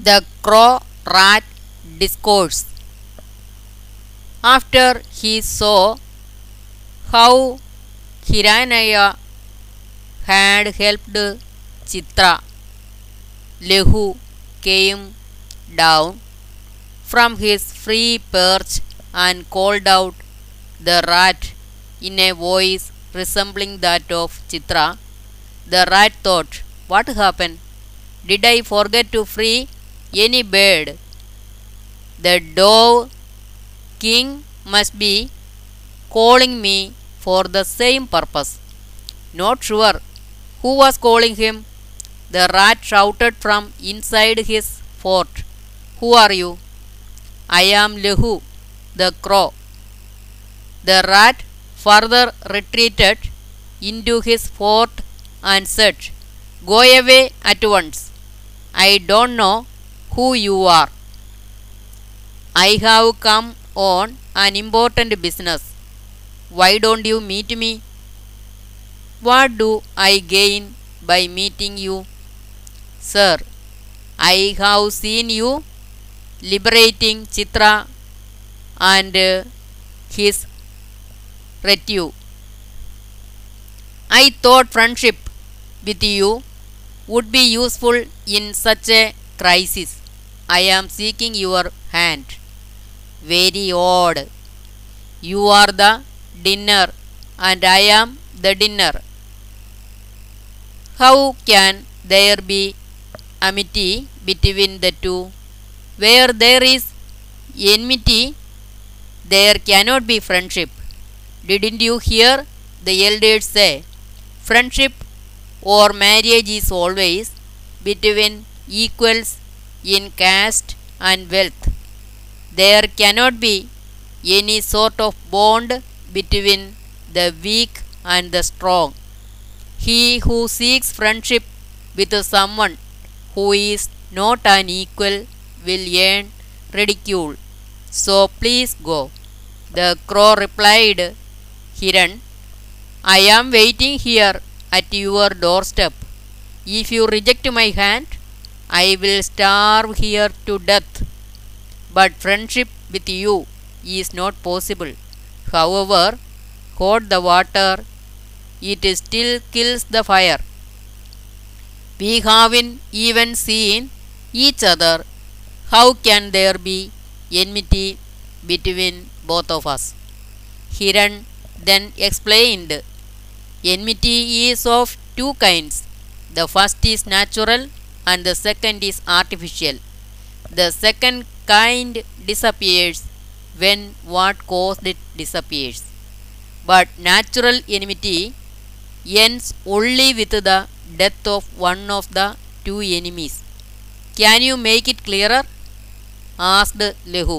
The Crow Rat Discourse. After he saw how Hiranaya had helped Chitra, Lehu came down from his free perch and called out the rat in a voice resembling that of Chitra. The rat thought, What happened? Did I forget to free any bird? The dove king must be calling me for the same purpose. Not sure who was calling him. The rat shouted from inside his fort. Who are you? I am Lehu, the crow. The rat further retreated into his fort and said, Go away at once. I don't know who you are. I have come on an important business. Why don't you meet me? What do I gain by meeting you? Sir, I have seen you liberating Chitra and his retinue. I thought friendship with you would be useful in such a crisis. I am seeking your hand. Very odd. You are the dinner and I am the dinner. How can there be amity between the two? Where there is enmity, there cannot be friendship. Didn't you hear the elders say? Friendship or marriage is always between equals in caste and wealth. There cannot be any sort of bond between the weak and the strong. He who seeks friendship with someone who is not an equal will earn ridicule. So please go. The crow replied, Hiran, I am waiting here at your doorstep. If you reject my hand, I will starve here to death. But friendship with you is not possible. However, hot the water, it still kills the fire. We haven't even seen each other. How can there be enmity between both of us? Hiran then explained enmity is of two kinds. The first is natural and the second is artificial. The second kind disappears when what caused it disappears. But natural enmity ends only with the death of one of the two enemies. Can you make it clearer? asked Lehu.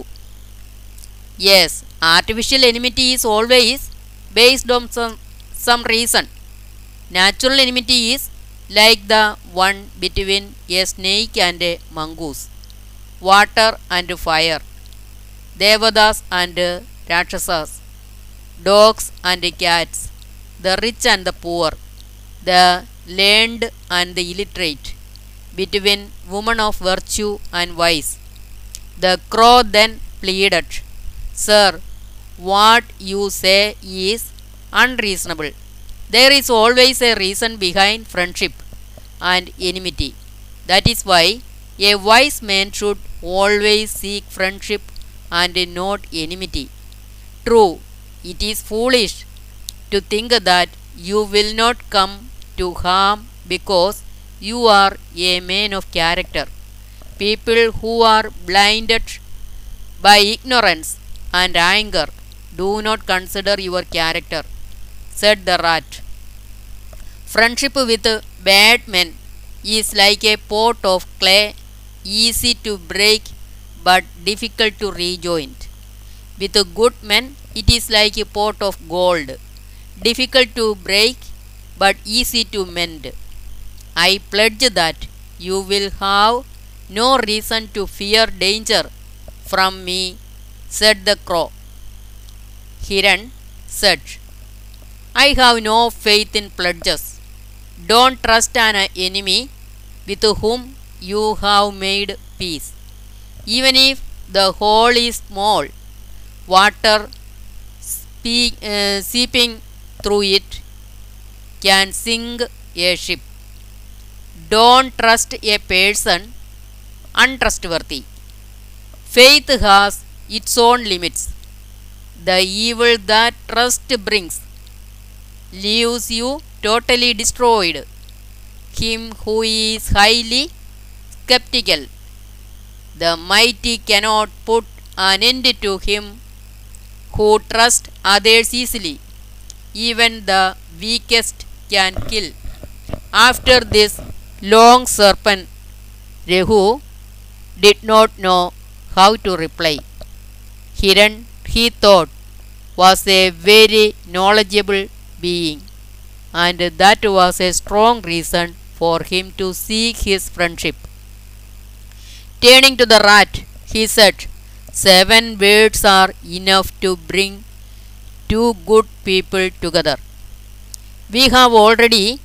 Yes, artificial enmity is always based on some, some reason. Natural enmity is like the one between a snake and a mongoose, water and fire, devadas and rakshasas, dogs and cats, the rich and the poor, the learned and the illiterate, between women of virtue and vice. The crow then pleaded, Sir, what you say is unreasonable. There is always a reason behind friendship and enmity. That is why a wise man should always seek friendship and not enmity. True, it is foolish to think that you will not come to harm because you are a man of character. People who are blinded by ignorance and anger do not consider your character, said the rat. Friendship with bad men is like a pot of clay, easy to break but difficult to rejoin. With good men, it is like a pot of gold, difficult to break but easy to mend. I pledge that you will have no reason to fear danger from me, said the crow. Hiran said, I have no faith in pledges. Don't trust an enemy with whom you have made peace. Even if the hole is small, water uh, seeping through it can sink a ship. Don't trust a person untrustworthy. Faith has its own limits. The evil that trust brings leaves you totally destroyed. Him who is highly skeptical, the mighty cannot put an end to him who trusts others easily. Even the weakest can kill. After this long serpent, Lehu did not know how to reply. Hiran, he thought, was a very knowledgeable being, and that was a strong reason for him to seek his friendship. Turning to the rat, he said, Seven words are enough to bring two good people together. We have already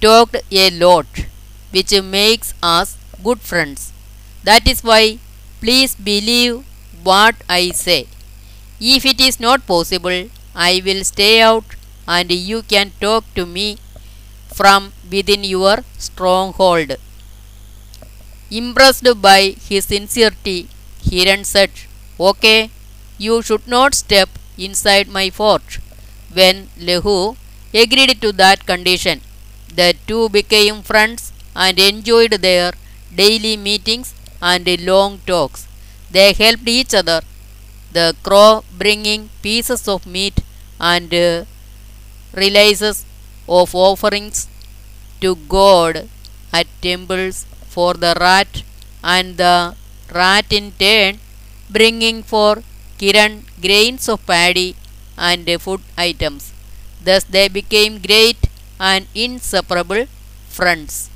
talked a lot, which makes us good friends. That is why please believe what I say. If it is not possible, I will stay out and you can talk to me from within your stronghold. Impressed by his sincerity, Hiran said, Okay, you should not step inside my fort. When Lehu agreed to that condition, the two became friends and enjoyed their daily meetings and long talks. They helped each other, the crow bringing pieces of meat and uh, releases of offerings to God at temples for the rat, and the rat in turn bringing for Kiran grains of paddy and food items. Thus they became great and inseparable friends.